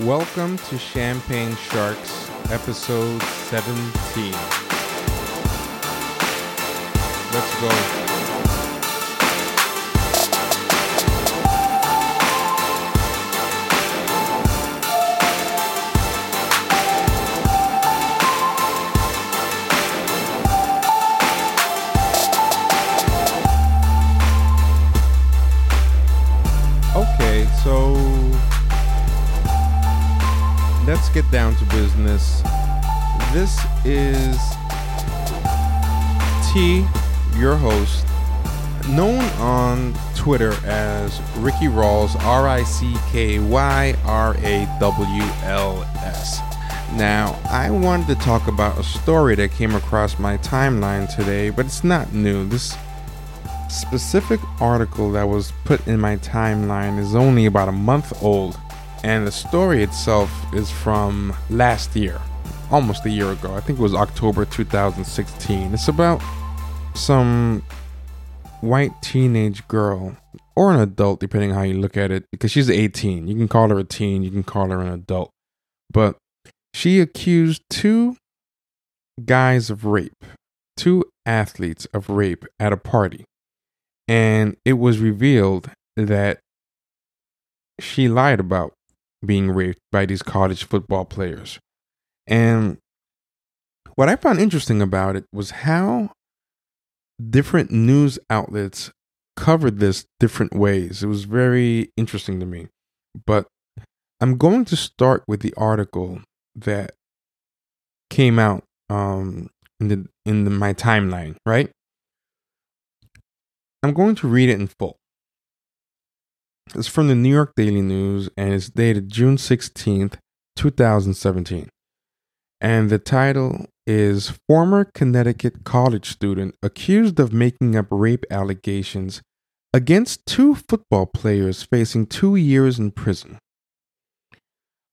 Welcome to Champagne Sharks, episode 17. Let's go. Get down to business. This is T, your host, known on Twitter as Ricky Rawls, R I C K Y R A W L S. Now, I wanted to talk about a story that came across my timeline today, but it's not new. This specific article that was put in my timeline is only about a month old, and the story itself is from last year, almost a year ago. I think it was October 2016. It's about some white teenage girl or an adult, depending how you look at it, because she's 18. You can call her a teen, you can call her an adult. But she accused two guys of rape, two athletes of rape at a party and it was revealed that she lied about being raped by these college football players. And what I found interesting about it was how different news outlets covered this different ways. It was very interesting to me. But I'm going to start with the article that came out um, in the in the, my timeline, right? I'm going to read it in full. It's from the New York Daily News and it's dated June 16th, 2017. And the title is Former Connecticut college student accused of making up rape allegations against two football players facing two years in prison.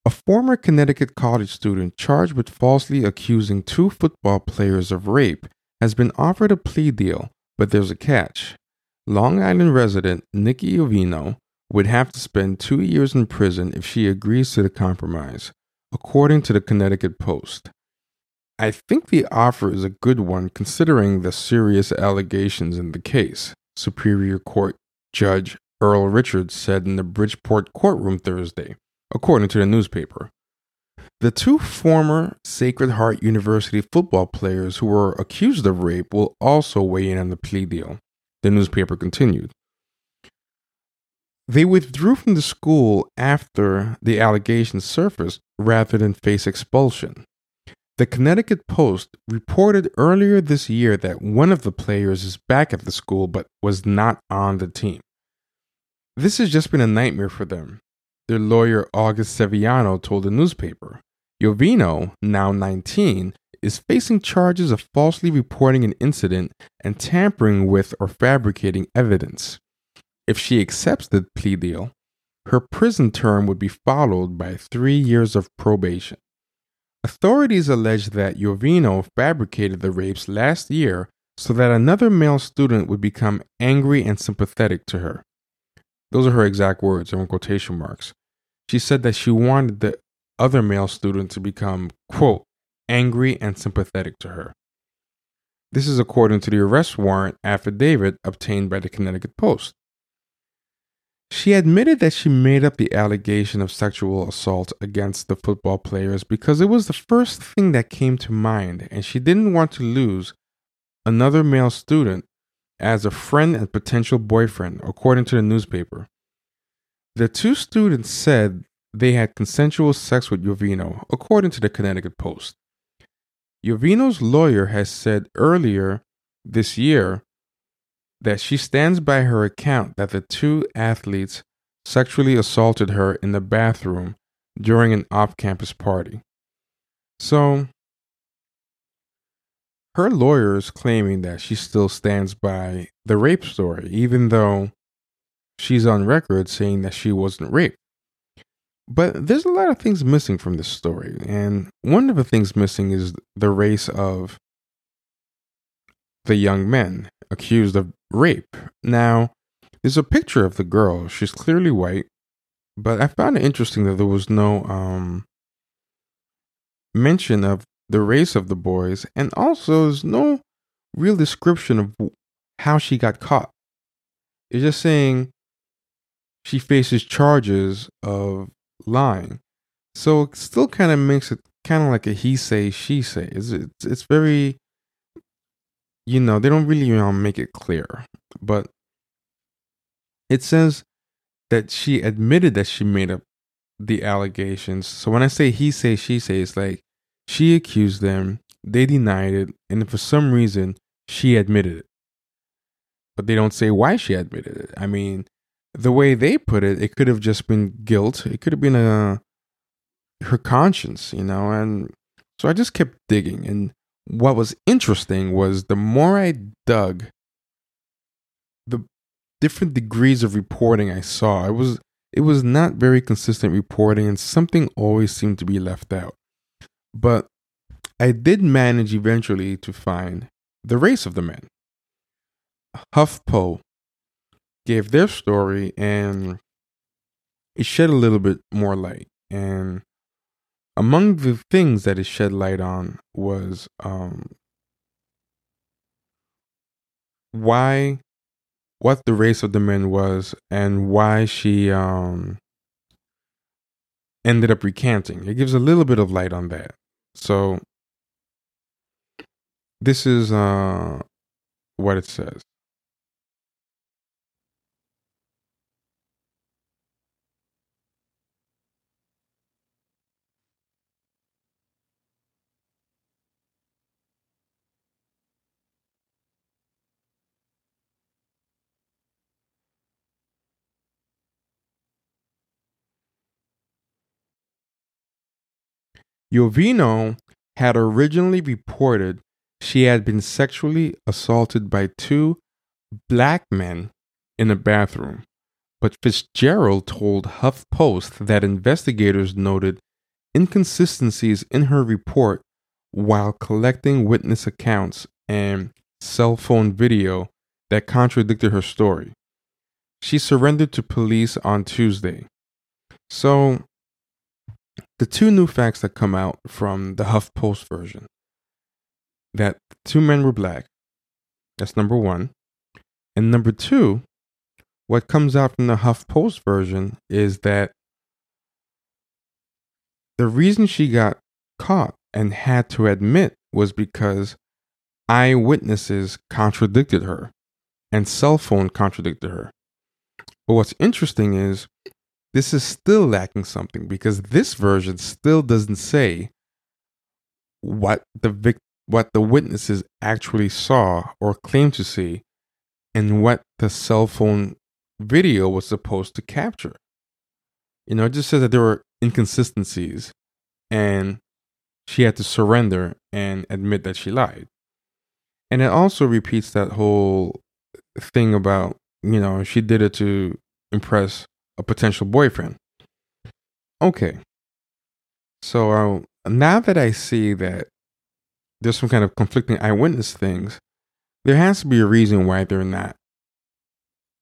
A former Connecticut college student charged with falsely accusing two football players of rape has been offered a plea deal, but there's a catch. Long Island resident Nikki Yovino would have to spend two years in prison if she agrees to the compromise, according to the Connecticut Post. I think the offer is a good one considering the serious allegations in the case, Superior Court Judge Earl Richards said in the Bridgeport courtroom Thursday, according to the newspaper. The two former Sacred Heart University football players who were accused of rape will also weigh in on the plea deal. The newspaper continued. They withdrew from the school after the allegations surfaced rather than face expulsion. The Connecticut Post reported earlier this year that one of the players is back at the school but was not on the team. This has just been a nightmare for them, their lawyer August Sevillano told the newspaper. Yovino, now 19, is facing charges of falsely reporting an incident and tampering with or fabricating evidence. If she accepts the plea deal, her prison term would be followed by three years of probation. Authorities allege that Yovino fabricated the rapes last year so that another male student would become angry and sympathetic to her. Those are her exact words, in quotation marks. She said that she wanted the other male student to become, quote, angry and sympathetic to her. This is according to the arrest warrant affidavit obtained by the Connecticut Post. She admitted that she made up the allegation of sexual assault against the football players because it was the first thing that came to mind, and she didn't want to lose another male student as a friend and potential boyfriend, according to the newspaper. The two students said they had consensual sex with Yovino, according to the Connecticut Post. Yovino's lawyer has said earlier this year that she stands by her account that the two athletes sexually assaulted her in the bathroom during an off campus party. So, her lawyer is claiming that she still stands by the rape story, even though she's on record saying that she wasn't raped. But there's a lot of things missing from this story. And one of the things missing is the race of the young men accused of rape. Now, there's a picture of the girl. She's clearly white. But I found it interesting that there was no um, mention of the race of the boys, and also there's no real description of how she got caught. It's just saying she faces charges of lying. So it still kind of makes it kind of like a he say, she say. It's, it's, it's very, you know, they don't really know, make it clear. But it says that she admitted that she made up the allegations. So when I say he say, she say, it's like she accused them, they denied it, and for some reason, she admitted it. But they don't say why she admitted it. I mean, the way they put it, it could have just been guilt. It could have been a her conscience, you know. And so I just kept digging. And what was interesting was the more I dug, the different degrees of reporting I saw. It was it was not very consistent reporting, and something always seemed to be left out. But I did manage eventually to find the race of the men. HuffPo gave their story and it shed a little bit more light. And among the things that it shed light on was um, why, what the race of the men was, and why she um, ended up recanting. It gives a little bit of light on that. So, this is uh, what it says. Yovino had originally reported she had been sexually assaulted by two black men in a bathroom, but Fitzgerald told HuffPost that investigators noted inconsistencies in her report while collecting witness accounts and cell phone video that contradicted her story. She surrendered to police on Tuesday. So, the two new facts that come out from the HuffPost version that two men were black. That's number one. And number two, what comes out from the HuffPost version is that the reason she got caught and had to admit was because eyewitnesses contradicted her and cell phone contradicted her. But what's interesting is this is still lacking something because this version still doesn't say what the vic- what the witnesses actually saw or claimed to see and what the cell phone video was supposed to capture. You know, it just says that there were inconsistencies and she had to surrender and admit that she lied. And it also repeats that whole thing about, you know, she did it to impress a potential boyfriend. Okay. So uh, now that I see that there's some kind of conflicting eyewitness things, there has to be a reason why they're not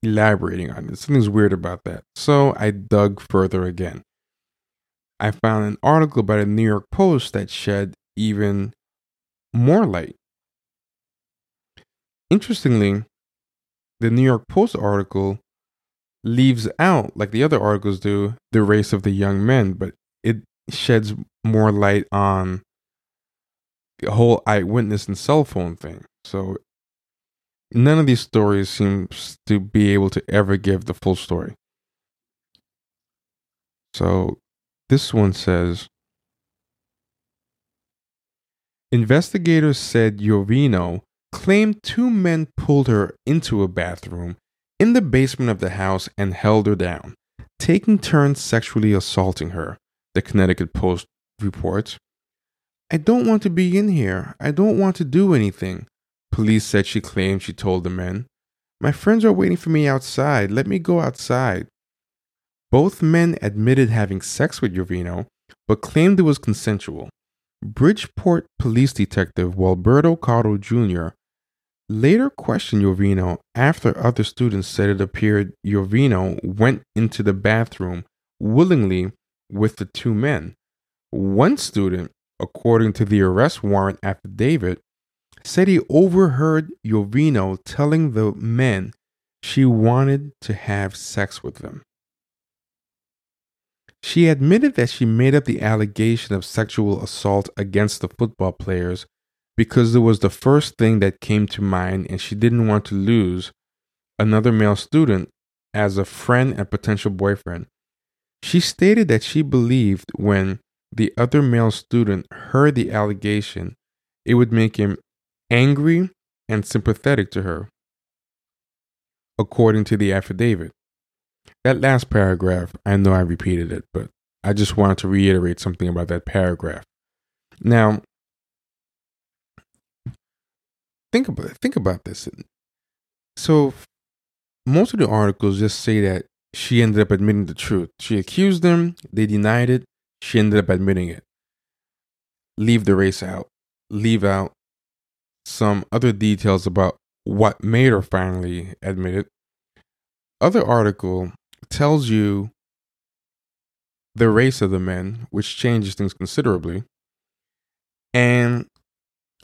elaborating on it. Something's weird about that. So I dug further again. I found an article by the New York Post that shed even more light. Interestingly, the New York Post article leaves out, like the other articles do, the race of the young men, but it sheds more light on the whole eyewitness and cell phone thing. So none of these stories seems to be able to ever give the full story. So this one says Investigators said Yovino claimed two men pulled her into a bathroom in the basement of the house and held her down, taking turns sexually assaulting her, the Connecticut Post reports. I don't want to be in here. I don't want to do anything, police said she claimed she told the men. My friends are waiting for me outside. Let me go outside. Both men admitted having sex with Yovino, but claimed it was consensual. Bridgeport police detective Walberto Caro Jr. later questioned Yovino after other students said it appeared Yovino went into the bathroom willingly with the two men. One student, according to the arrest warrant affidavit, said he overheard Yovino telling the men she wanted to have sex with them. She admitted that she made up the allegation of sexual assault against the football players because it was the first thing that came to mind and she didn't want to lose another male student as a friend and potential boyfriend. She stated that she believed when the other male student heard the allegation, it would make him angry and sympathetic to her, according to the affidavit. That last paragraph, I know I repeated it, but I just wanted to reiterate something about that paragraph. Now, think about think about this. So, most of the articles just say that she ended up admitting the truth. She accused them, they denied it, she ended up admitting it. Leave the race out. Leave out some other details about what made her finally admit it. Other article tells you the race of the men, which changes things considerably. And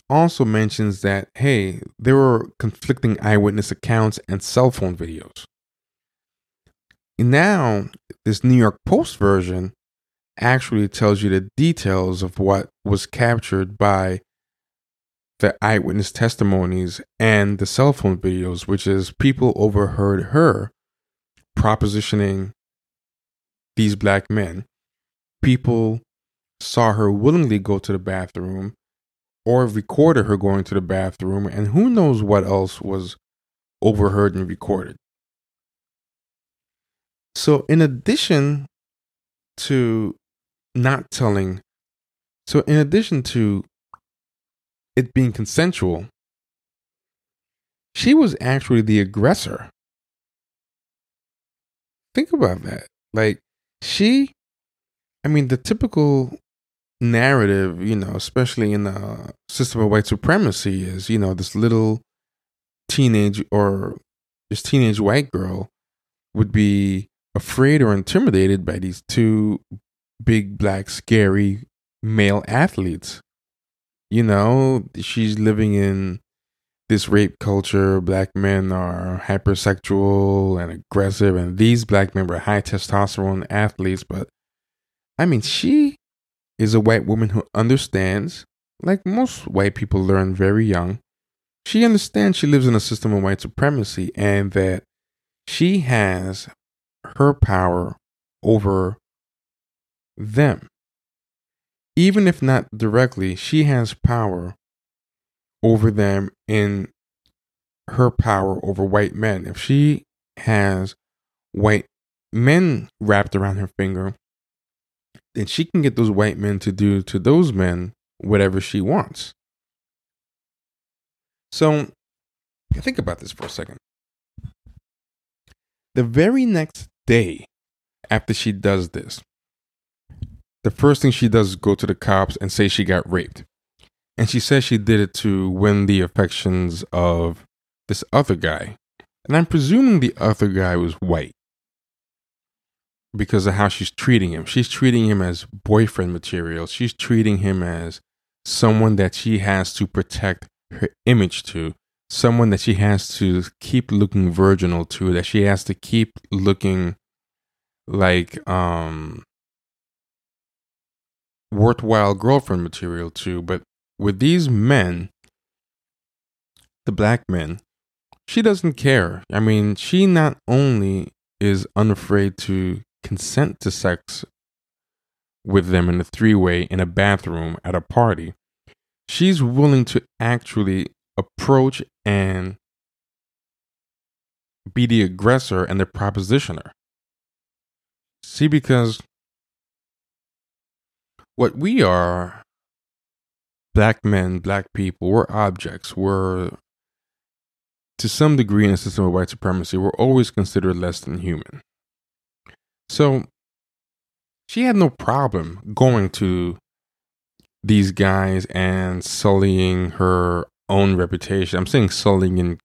also mentions that, hey, there were conflicting eyewitness accounts and cell phone videos. And now, this New York Post version actually tells you the details of what was captured by the eyewitness testimonies and the cell phone videos, which is people overheard her propositioning these black men. People saw her willingly go to the bathroom or recorded her going to the bathroom, and who knows what else was overheard and recorded. So, in addition to not telling, so in addition to it being consensual, she was actually the aggressor. Think about that. Like, she, I mean, the typical narrative, you know, especially in the system of white supremacy, is, you know, this little teenage or this teenage white girl would be afraid or intimidated by these two big, black, scary male athletes you know, she's living in this rape culture. Black men are hypersexual and aggressive, and these black men were high testosterone athletes. But I mean, she is a white woman who understands, like most white people learn very young, she understands she lives in a system of white supremacy and that she has her power over them even if not directly, she has power over them in her power over white men. If she has white men wrapped around her finger, then she can get those white men to do to those men whatever she wants. So, think about this for a second. The very next day after she does this, the first thing she does is go to the cops and say she got raped. And she says she did it to win the affections of this other guy. And I'm presuming the other guy was white because of how she's treating him. She's treating him as boyfriend material. She's treating him as someone that she has to protect her image to, someone that she has to keep looking virginal to, that she has to keep looking like um worthwhile girlfriend material too. But with these men, the black men, she doesn't care. I mean, she not only is unafraid to consent to sex with them in a three way in a bathroom at a party, she's willing to actually approach and be the aggressor and the propositioner. See, because what we are black men, black people, we're objects. We're to some degree in a system of white supremacy, we're always considered less than human. So she had no problem going to these guys and sullying her own reputation. I'm saying sullying in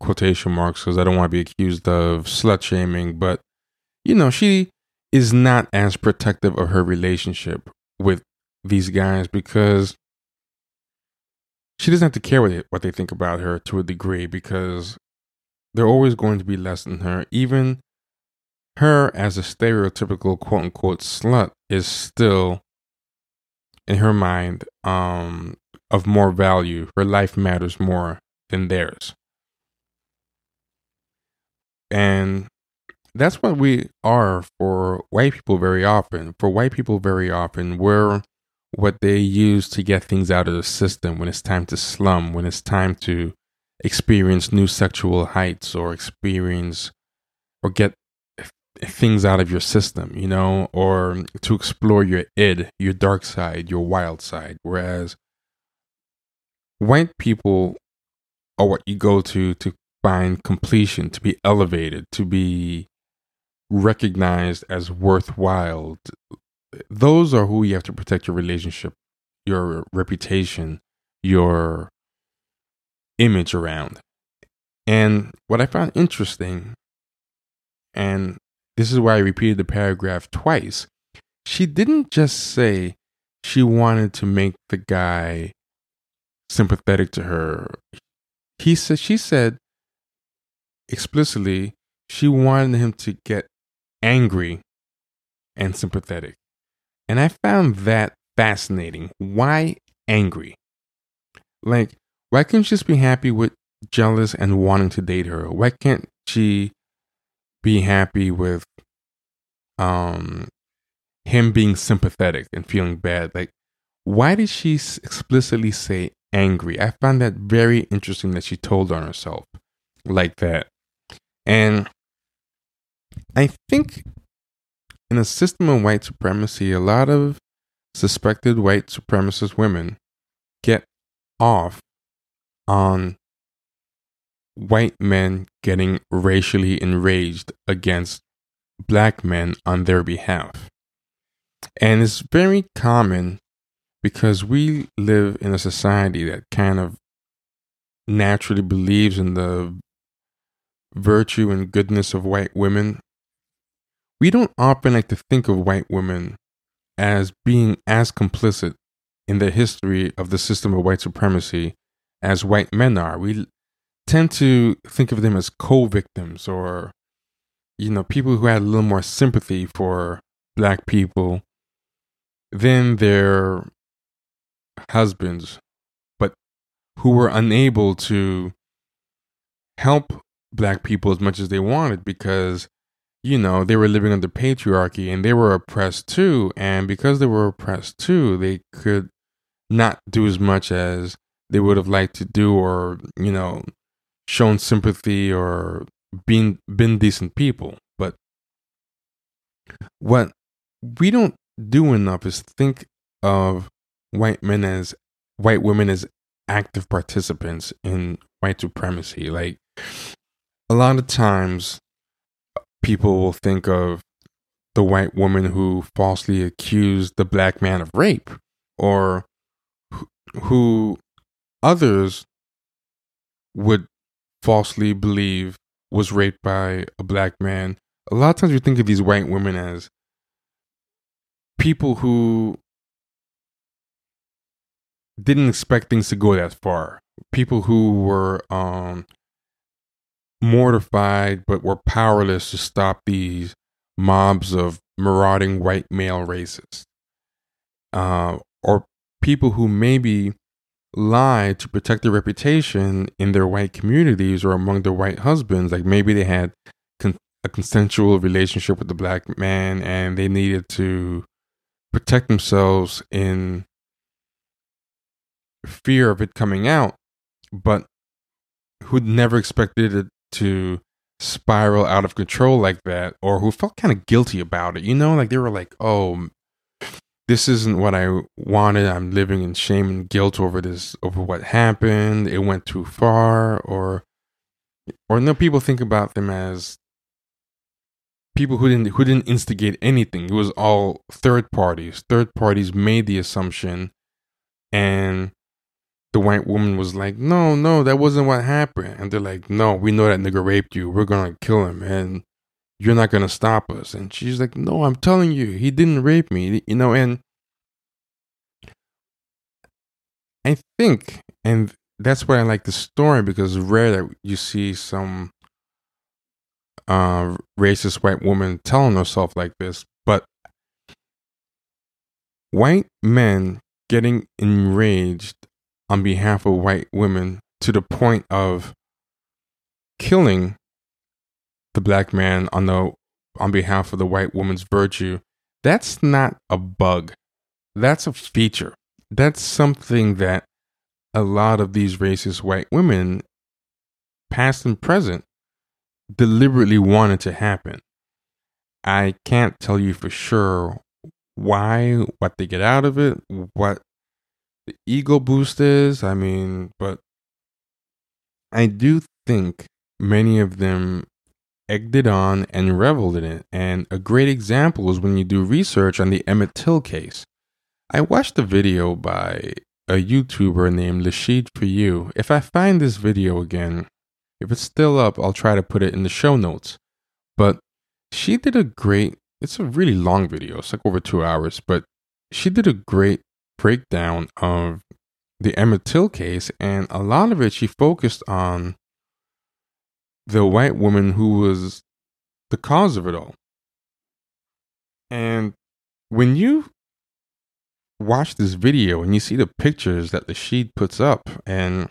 quotation marks because I don't want to be accused of slut shaming, but you know, she is not as protective of her relationship with these guys because she doesn't have to care what they, what they think about her to a degree because they're always going to be less than her. Even her as a stereotypical quote unquote slut is still in her mind um of more value. Her life matters more than theirs. And that's what we are for white people very often. For white people very often, we're what they use to get things out of the system when it's time to slum, when it's time to experience new sexual heights or experience or get things out of your system, you know, or to explore your id, your dark side, your wild side. Whereas white people are what you go to to find completion, to be elevated, to be recognized as worthwhile. Those are who you have to protect your relationship, your reputation, your image around. And what I found interesting, and this is why I repeated the paragraph twice, she didn't just say she wanted to make the guy sympathetic to her. He said she said explicitly she wanted him to get angry and sympathetic. And I found that fascinating. Why angry? Like, why can't she just be happy with jealous and wanting to date her? Why can't she be happy with um him being sympathetic and feeling bad? Like, why did she explicitly say angry? I found that very interesting that she told on herself like that. And I think in a system of white supremacy, a lot of suspected white supremacist women get off on white men getting racially enraged against black men on their behalf. And it's very common because we live in a society that kind of naturally believes in the virtue and goodness of white women. We don't often like to think of white women as being as complicit in the history of the system of white supremacy as white men are. We tend to think of them as co victims or, you know, people who had a little more sympathy for black people than their husbands, but who were unable to help black people as much as they wanted because you know they were living under patriarchy and they were oppressed too and because they were oppressed too they could not do as much as they would have liked to do or you know shown sympathy or been been decent people. But what we don't do enough is think of white men as white women as active participants in white supremacy. Like a lot of times people will think of the white woman who falsely accused the black man of rape or who others would falsely believe was raped by a black man. A lot of times we think of these white women as people who didn't expect things to go that far. People who were um, mortified but were powerless to stop these mobs of marauding white male racists. Uh, or people who maybe lie to protect their reputation in their white communities or among their white husbands. Like maybe they had con- a consensual relationship with the black man and they needed to protect themselves in fear of it coming out, but who'd never expected it to spiral out of control like that or who felt kind of guilty about it. You know, like they were like, oh, this isn't what I wanted. I'm living in shame and guilt over this, over what happened. It went too far, or, or no. People think about them as people who didn't who didn't instigate anything. It was all third parties. Third parties made the assumption, and the white woman was like, "No, no, that wasn't what happened." And they're like, "No, we know that nigga raped you. We're gonna kill him." And you're not going to stop us. And she's like, no, I'm telling you, he didn't rape me, you know, and I think, and that's why I like the story because it's rare that you see some uh, racist white woman telling herself like this, but white men getting enraged on behalf of white women to the point of killing the black man on the on behalf of the white woman's virtue that's not a bug. That's a feature. That's something that a lot of these racist white women past and present deliberately wanted to happen. I can't tell you for sure why what they get out of it what the ego boost is i mean but i do think many of them egged it on and reveled in it. And a great example is when you do research on the Emmett Till case. I watched a video by a YouTuber named Lashid for you. If I find this video again, if it's still up, I'll try to put it in the show notes. But she did a great, it's a really long video, it's like over two hours, but she did a great breakdown of the Emmett Till case, and a lot of it she focused on the white woman who was the cause of it all. And when you watch this video and you see the pictures that the sheet puts up and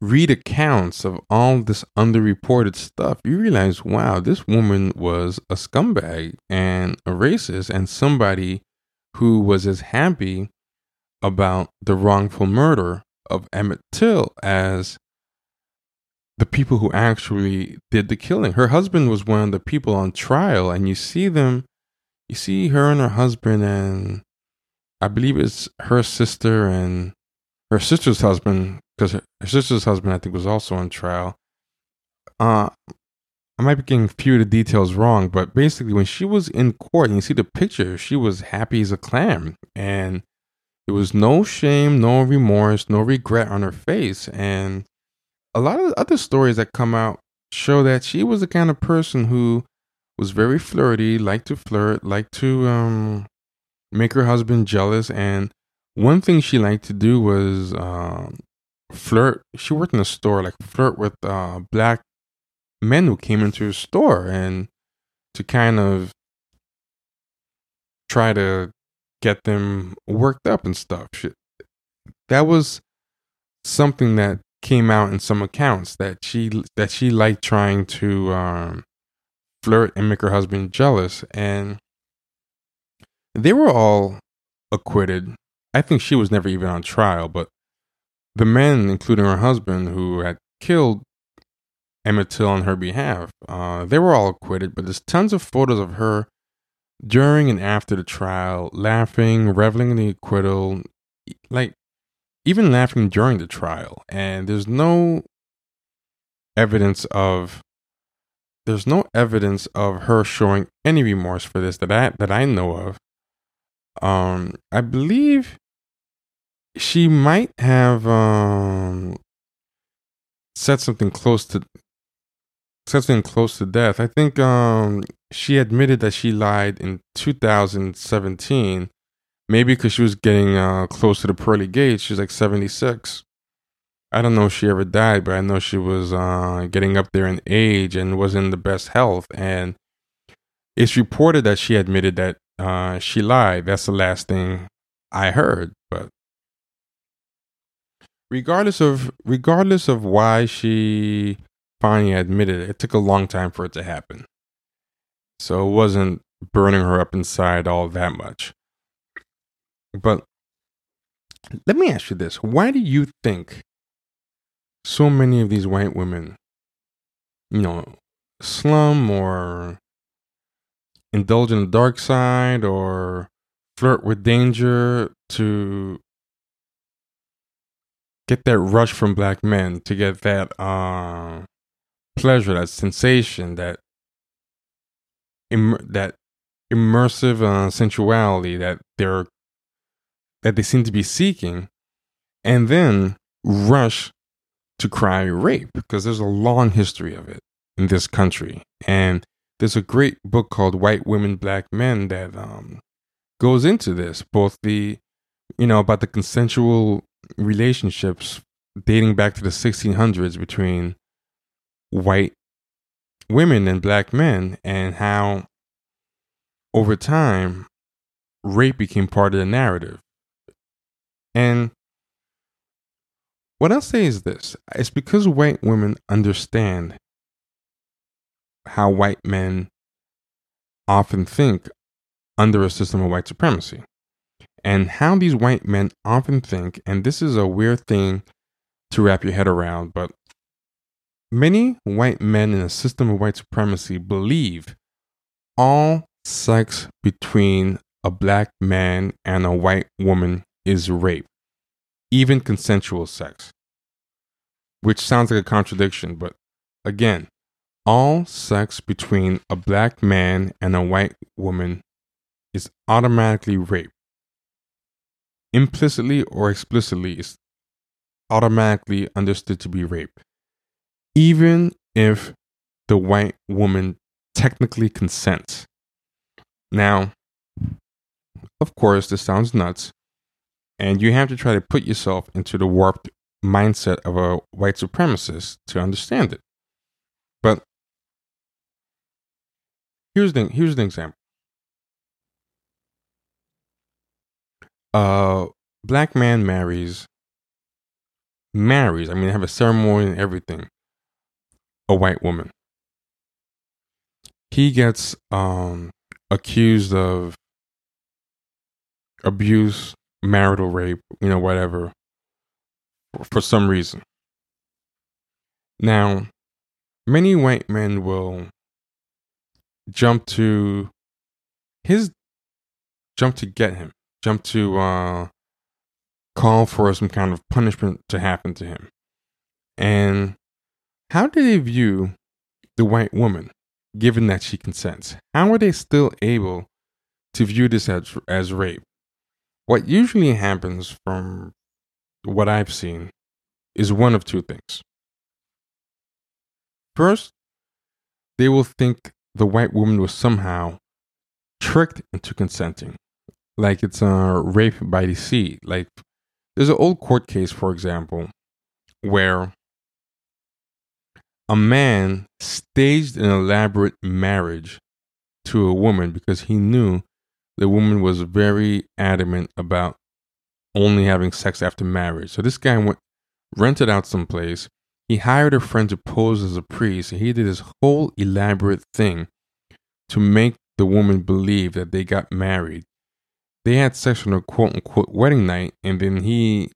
read accounts of all this underreported stuff, you realize, wow, this woman was a scumbag and a racist and somebody who was as happy about the wrongful murder of Emmett Till as the people who actually did the killing. Her husband was one of the people on trial, and you see them, you see her and her husband, and I believe it's her sister and her sister's husband, because her, sister's husband, I think, was also on trial. Uh, I might be getting a few of the details wrong, but basically, when she was in court and you see the picture, she was happy as a clam. And there was no shame, no remorse, no regret on her face. And a lot of other stories that come out show that she was the kind of person who was very flirty, liked to flirt, liked to um, make her husband jealous. And one thing she liked to do was uh, flirt. She worked in a store, like flirt with uh, black men who came into her store and to kind of try to get them worked up and stuff. She, that was something that came out in some accounts that she that she liked trying to um, flirt and make her husband jealous, and they were all acquitted. I think she was never even on trial, but the men, including her husband, who had killed Emmett Till on her behalf, uh, they were all acquitted. But there's tons of photos of her during and after the trial, laughing, reveling in the acquittal, like even laughing during the trial. And there's no evidence of there's no evidence of her showing any remorse for this that I that I know of. Um, I believe she might have um said something close to said something close to death. I think um she admitted that she lied in 2017 Maybe because she was getting uh, close to the pearly gates. She's like 76. I don't know if she ever died, but I know she was uh, getting up there in age and was in the best health. And it's reported that she admitted that uh, she lied. That's the last thing I heard. But regardless of regardless of why she finally admitted it, it took a long time for it to happen. So it wasn't burning her up inside all that much. But let me ask you this. Why do you think so many of these white women, you know, slum or indulge in the dark side or flirt with danger to get that rush from black men, to get that uh, pleasure, that sensation, that that immersive uh, sensuality that they're that they seem to be seeking, and then rush to cry rape because there's a long history of it in this country. And there's a great book called White Women, Black Men that um, goes into this, both the, you know, about the consensual relationships dating back to the 1600s between white women and black men, and how over time rape became part of the narrative. And what I'll say is this it's because white women understand how white men often think under a system of white supremacy. And how these white men often think, and this is a weird thing to wrap your head around, but many white men in a system of white supremacy believe all sex between a black man and a white woman is rape, even consensual sex. Which sounds like a contradiction, but again, all sex between a black man and a white woman is automatically rape. Implicitly or explicitly is automatically understood to be rape. Even if the white woman technically consents. Now, of course, this sounds nuts, and you have to try to put yourself into the warped mindset of a white supremacist to understand it. But here's the here's the example. A black man marries marries. I mean, have a ceremony and everything. A white woman. He gets um, accused of abuse, marital rape, you know, whatever, for some reason. Now, many white men will jump to his jump to get him, jump to uh, call for some kind of punishment to happen to him. And how do they view the white woman, given that she consents? How are they still able to view this as, as rape? What usually happens from what I've seen is one of two things. First, they will think the white woman was somehow tricked into consenting, like it's a rape by deceit. Like there's an old court case, for example, where a man staged an elaborate marriage to a woman because he knew the woman was very adamant about only having sex after marriage. So this guy went rented out some place. He hired a friend to pose as a priest, and he did this whole elaborate thing to make the woman believe that they got married. They had sex on a quote unquote wedding night, and then he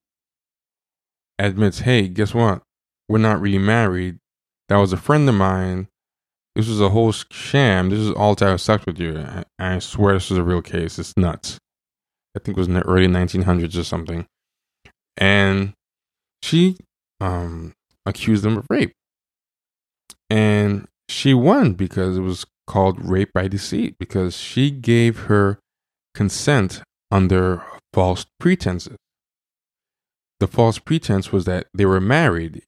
admits, hey, guess what? We're not really married. That was a friend of mine. This was a whole sham. This is all to have sex with you. I, I swear this is a real case. It's nuts. I think it was in the early 1900s or something. And she um, accused them of rape. And she won because it was called rape by deceit because she gave her consent under false pretenses. The false pretense was that they were married.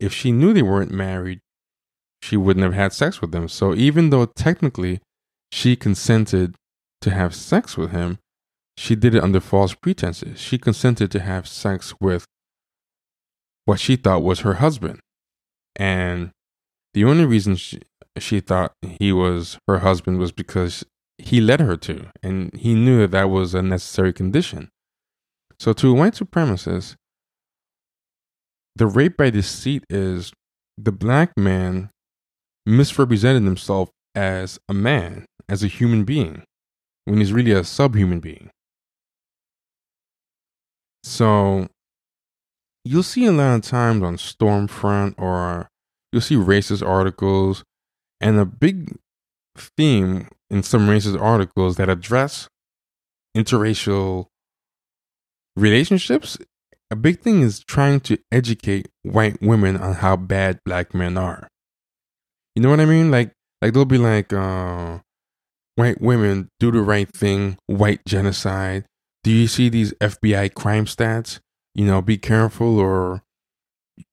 If she knew they weren't married, she wouldn't have had sex with him. So even though technically she consented to have sex with him, she did it under false pretenses. She consented to have sex with what she thought was her husband. And the only reason she, she thought he was her husband was because he led her to, and he knew that that was a necessary condition. So, to white supremacist, the rape by deceit is the black man misrepresented himself as a man, as a human being, when he's really a subhuman being. So, you'll see a lot of times on Stormfront or you'll see racist articles, and a big theme in some racist articles that address interracial relationships. A big thing is trying to educate white women on how bad black men are. You know what I mean? Like, like they'll be like, uh, white women do the right thing, white genocide. Do you see these FBI crime stats? You know, be careful or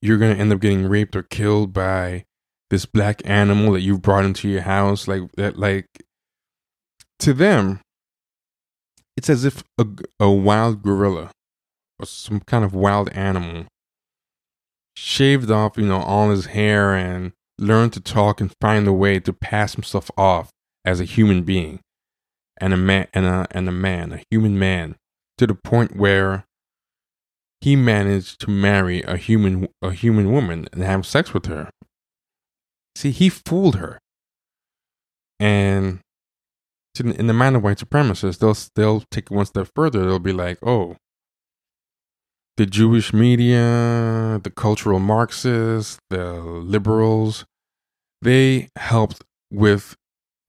you're to end up getting raped or killed by this black animal that you've brought into your house like that like to them it's as if a, a wild gorilla or some kind of wild animal shaved off you know all his hair and learned to talk and find a way to pass himself off as a human being and a man and a and a man a human man to the point where he managed to marry a human a human woman and have sex with her. See, he fooled her. And in the mind of white supremacists, they'll they'll take it one step further. They'll be like, "Oh, the Jewish media, the cultural Marxists, the liberals, they helped with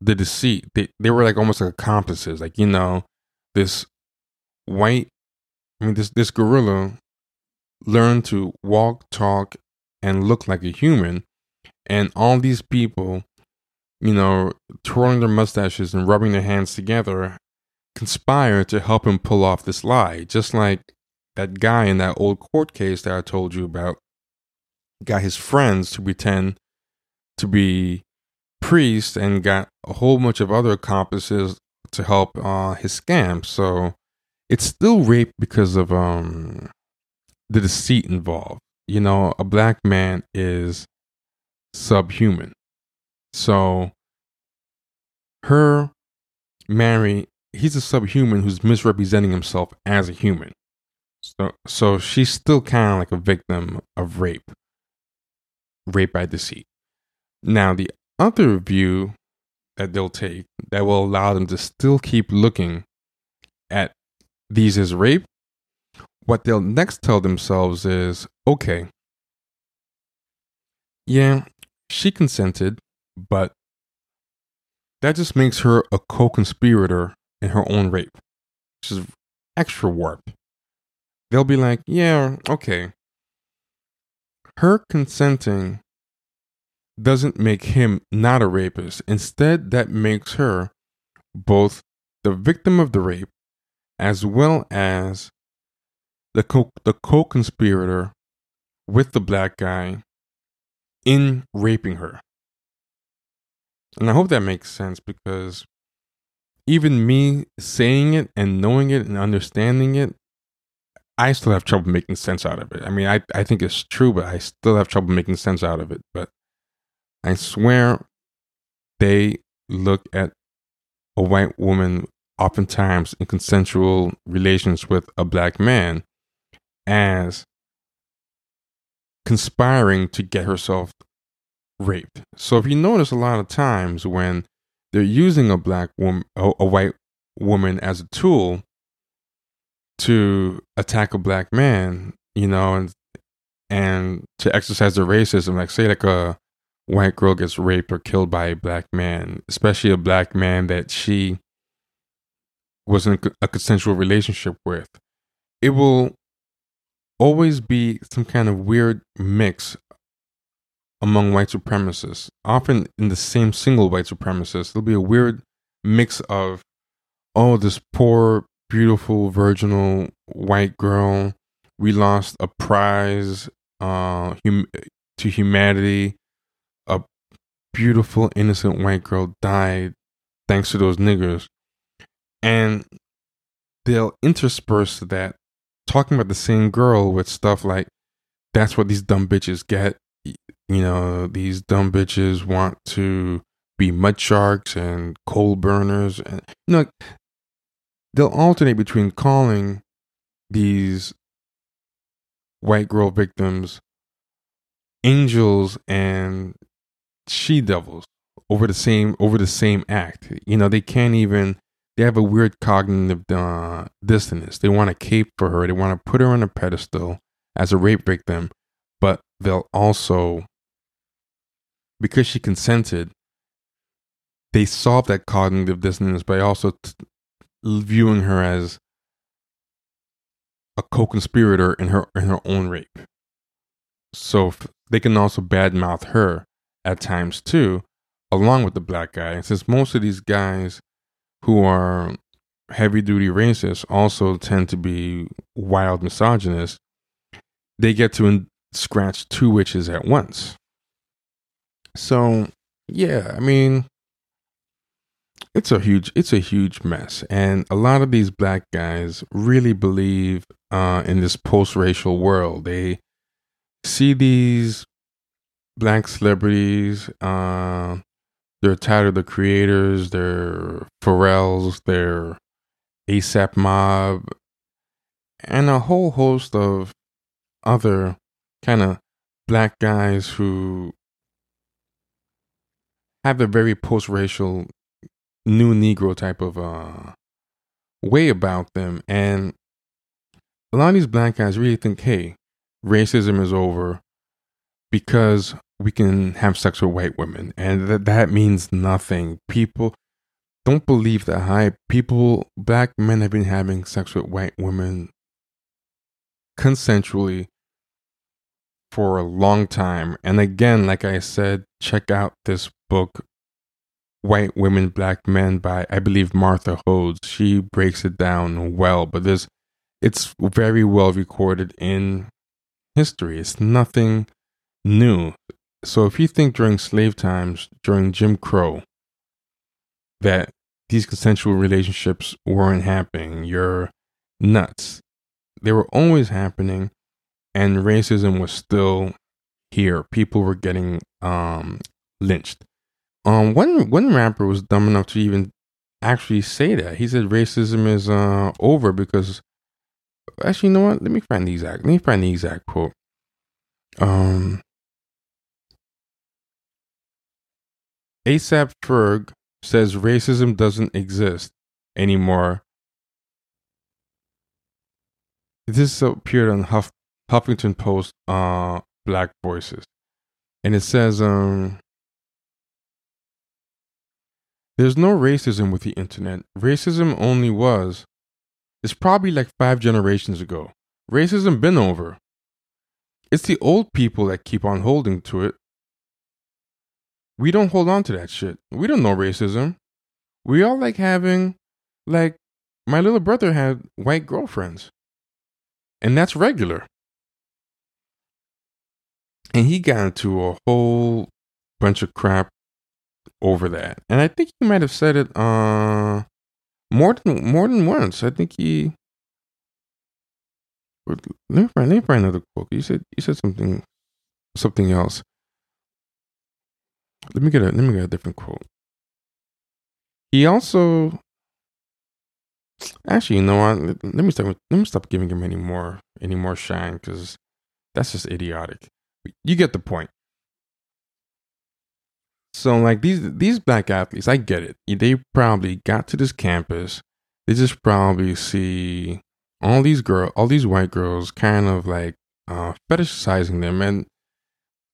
the deceit. They they were like almost like accomplices. Like you know, this white I mean, this this gorilla learned to walk, talk, and look like a human, and all these people, you know, twirling their mustaches and rubbing their hands together, conspire to help him pull off this lie. Just like that guy in that old court case that I told you about, got his friends to pretend to be priests and got a whole bunch of other accomplices to help uh, his scam. So it's still rape because of um the deceit involved. You know, a black man is subhuman. So her marry he's a subhuman who's misrepresenting himself as a human. So so she's still kind of like a victim of rape. Rape by deceit. Now the other view that they'll take that will allow them to still keep looking at these as rape, what they'll next tell themselves is okay, yeah, she consented, but that just makes her a co conspirator in her own rape, which is extra warped. They'll be like, yeah, okay. Her consenting doesn't make him not a rapist. Instead, that makes her both the victim of the rape as well as the co the co-conspirator with the black guy in raping her. And I hope that makes sense because even me saying it and knowing it and understanding it, I still have trouble making sense out of it. I mean, I, I think it's true, but I still have trouble making sense out of it. But I swear they look at a white woman oftentimes in consensual relations with a black man as conspiring to get herself raped. So if you notice a lot of times when they're using a black woman, a, a white woman as a tool to attack a black man, you know, and and to exercise the racism, like say like a white girl gets raped or killed by a black man, especially a black man that she was in a consensual relationship with, it will always be some kind of weird mix among white supremacists. Often in the same single white supremacist, there'll be a weird mix of, oh, this poor, beautiful, virginal white girl. We lost a prize uh, hum- to humanity. A beautiful, innocent white girl died thanks to those niggers and they'll intersperse that talking about the same girl with stuff like that's what these dumb bitches get you know these dumb bitches want to be mud sharks and coal burners and you know they'll alternate between calling these white girl victims angels and she devils over the same over the same act you know they can't even they have a weird cognitive uh, dissonance. They want to cape for her. They want to put her on a pedestal as a rape victim, but they'll also, because she consented, they solve that cognitive dissonance by also t- viewing her as a co-conspirator in her in her own rape. So they can also badmouth her at times too, along with the black guy. And since most of these guys who are heavy duty racists also tend to be wild misogynists, they get to in- scratch two witches at once. So yeah, I mean, it's a huge it's a huge mess, and a lot of these black guys really believe uh, in this post-racial world. They see these black celebrities. Uh, they're Tyler the Creators, they're Pharrell's, they're ASAP Mob, and a whole host of other kind of black guys who have a very post-racial new negro type of uh way about them. And a lot of these black guys really think hey racism is over because we can have sex with white women. And that that means nothing. People don't believe that hype people black men have been having sex with white women consensually for a long time. And again like i said check out this book white women black men by i believe martha Hodes. she breaks it down well but there's it's very well recorded in history. It's nothing new. So if you think during slave times during jim crow that these consensual relationships weren't happening you're nuts. They were always happening and racism was still here. People were getting um lynched um, one one rapper was dumb enough to even actually say that. He said racism is uh over because actually, you know what? Let me find the exact. Let me find the exact quote. Um, ASAP Ferg says racism doesn't exist anymore. This appeared on Huff, Huffington Post, uh, Black Voices, and it says, um, there's no racism with the internet. Racism only was. It's probably like five generations ago. Racism been over. It's the old people that keep on holding to it. We don't hold on to that shit. We don't know racism. We all like having, like, my little brother had white girlfriends. And that's regular. And he got into a whole bunch of crap over that. And I think he might have said it uh more than more than once. I think he let me find, let me find another quote. You said you said something something else. Let me get a let me get a different quote. He also actually, you know what? Let, me stop. Let me stop giving him any more any more shine because that's just idiotic. You get the point. So like these these black athletes, I get it. They probably got to this campus. They just probably see all these girl, all these white girls, kind of like uh, fetishizing them, and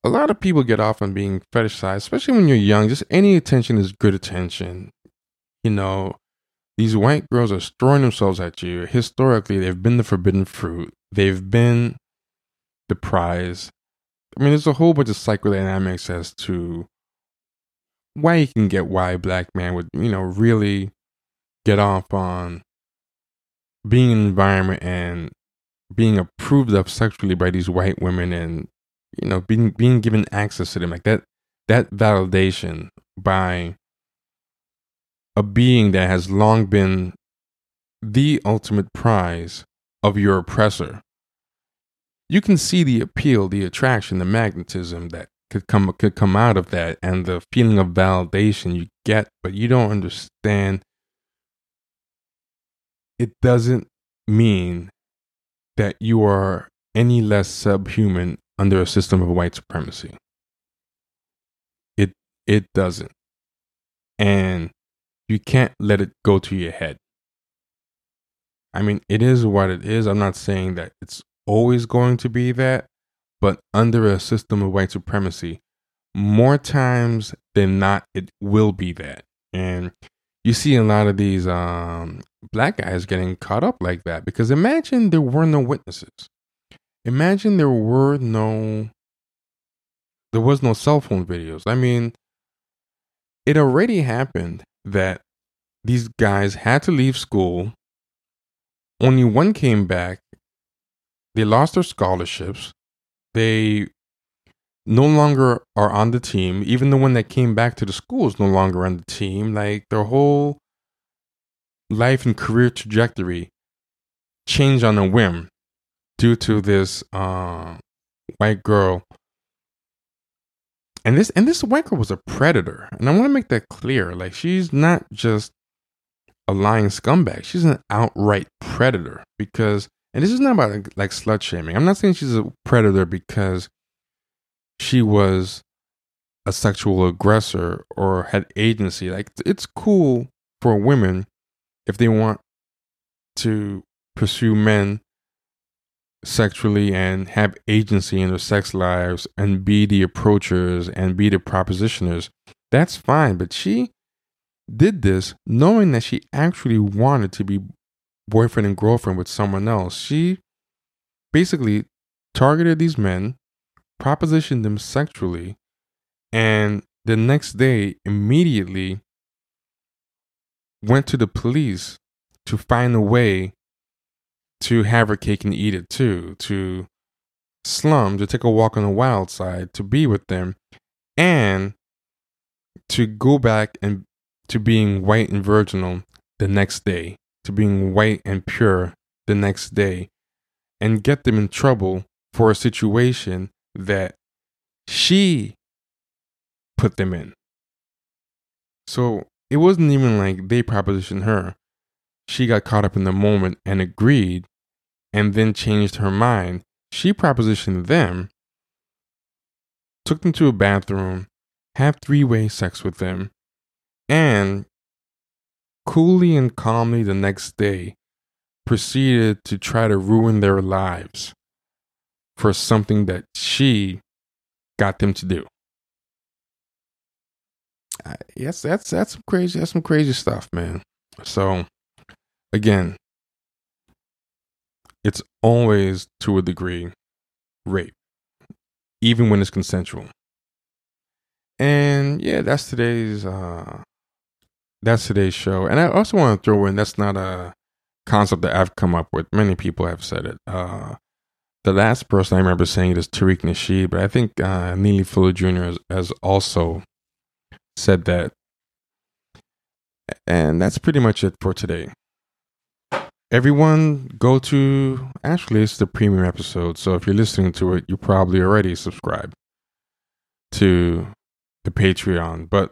a lot of people get off on being fetishized, especially when you're young. Just any attention is good attention. You know, these white girls are throwing themselves at you. Historically, they've been the forbidden fruit. They've been the prize. I mean, there's a whole bunch of psychodynamics as to why you can get why black man would, you know, really get off on being in an environment and being approved of sexually by these white women and you know being being given access to them. Like that that validation by a being that has long been the ultimate prize of your oppressor. You can see the appeal the attraction the magnetism that could come could come out of that and the feeling of validation you get but you don't understand. It doesn't mean that you are any less subhuman under a system of white supremacy. It it doesn't. And you can't let it go to your head. I mean it is what it is. I'm not saying that it's always going to be that but under a system of white supremacy, more times than not, it will be that. And you see a lot of these um, black guys getting caught up like that because imagine there were no witnesses. Imagine there were no, there was no cell phone videos. I mean, it already happened that these guys had to leave school. Only one came back. They lost their scholarships they no longer are on the team. Even the one that came back to the school is no longer on the team. Like their whole life and career trajectory changed on a whim due to this uh, white girl. And this and this white girl was a predator, and I want to make that clear. Like she's not just a lying scumbag; she's an outright predator. Because, and this is not about like slut shaming. I'm not saying she's a predator because she was a sexual aggressor or had agency. Like it's cool for women if they want to pursue men sexually and have agency in their sex lives and be the approachers and be the propositioners, that's fine. But she did this knowing that she actually wanted to be boyfriend and girlfriend with someone else. She basically targeted these men, propositioned them sexually, and the next day immediately went to the police to find a way to have her cake and eat it too, to slum, to take a walk on the wild side, to be with them, and to go back and to being white and virginal the next day, to being white and pure the next day, and get them in trouble for a situation that she put them in. So it wasn't even like they propositioned her she got caught up in the moment and agreed and then changed her mind. She propositioned them, took them to a bathroom, had three way sex with them, and coolly and calmly the next day proceeded to try to ruin their lives for something that she got them to do. yes, that's that's some crazy that's some crazy stuff, man. So again, it's always to a degree rape, even when it's consensual. And yeah, that's today's uh that's today's show. And I also want to throw in that's not a concept that I've come up with. Many people have said it. Uh the last person I remember saying it is Tariq Nasheed, but I think uh, Neely Fuller Jr. Has, has also said that. And that's pretty much it for today everyone go to actually it's the premium episode so if you're listening to it you probably already subscribed to the patreon but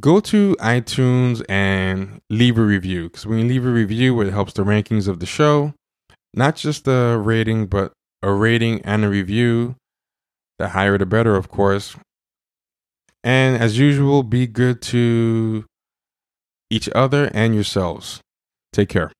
go to itunes and leave a review because when you leave a review it helps the rankings of the show. Not just a rating but a rating and a review. The higher the better of course. And as usual be good to each other and yourselves. Take care.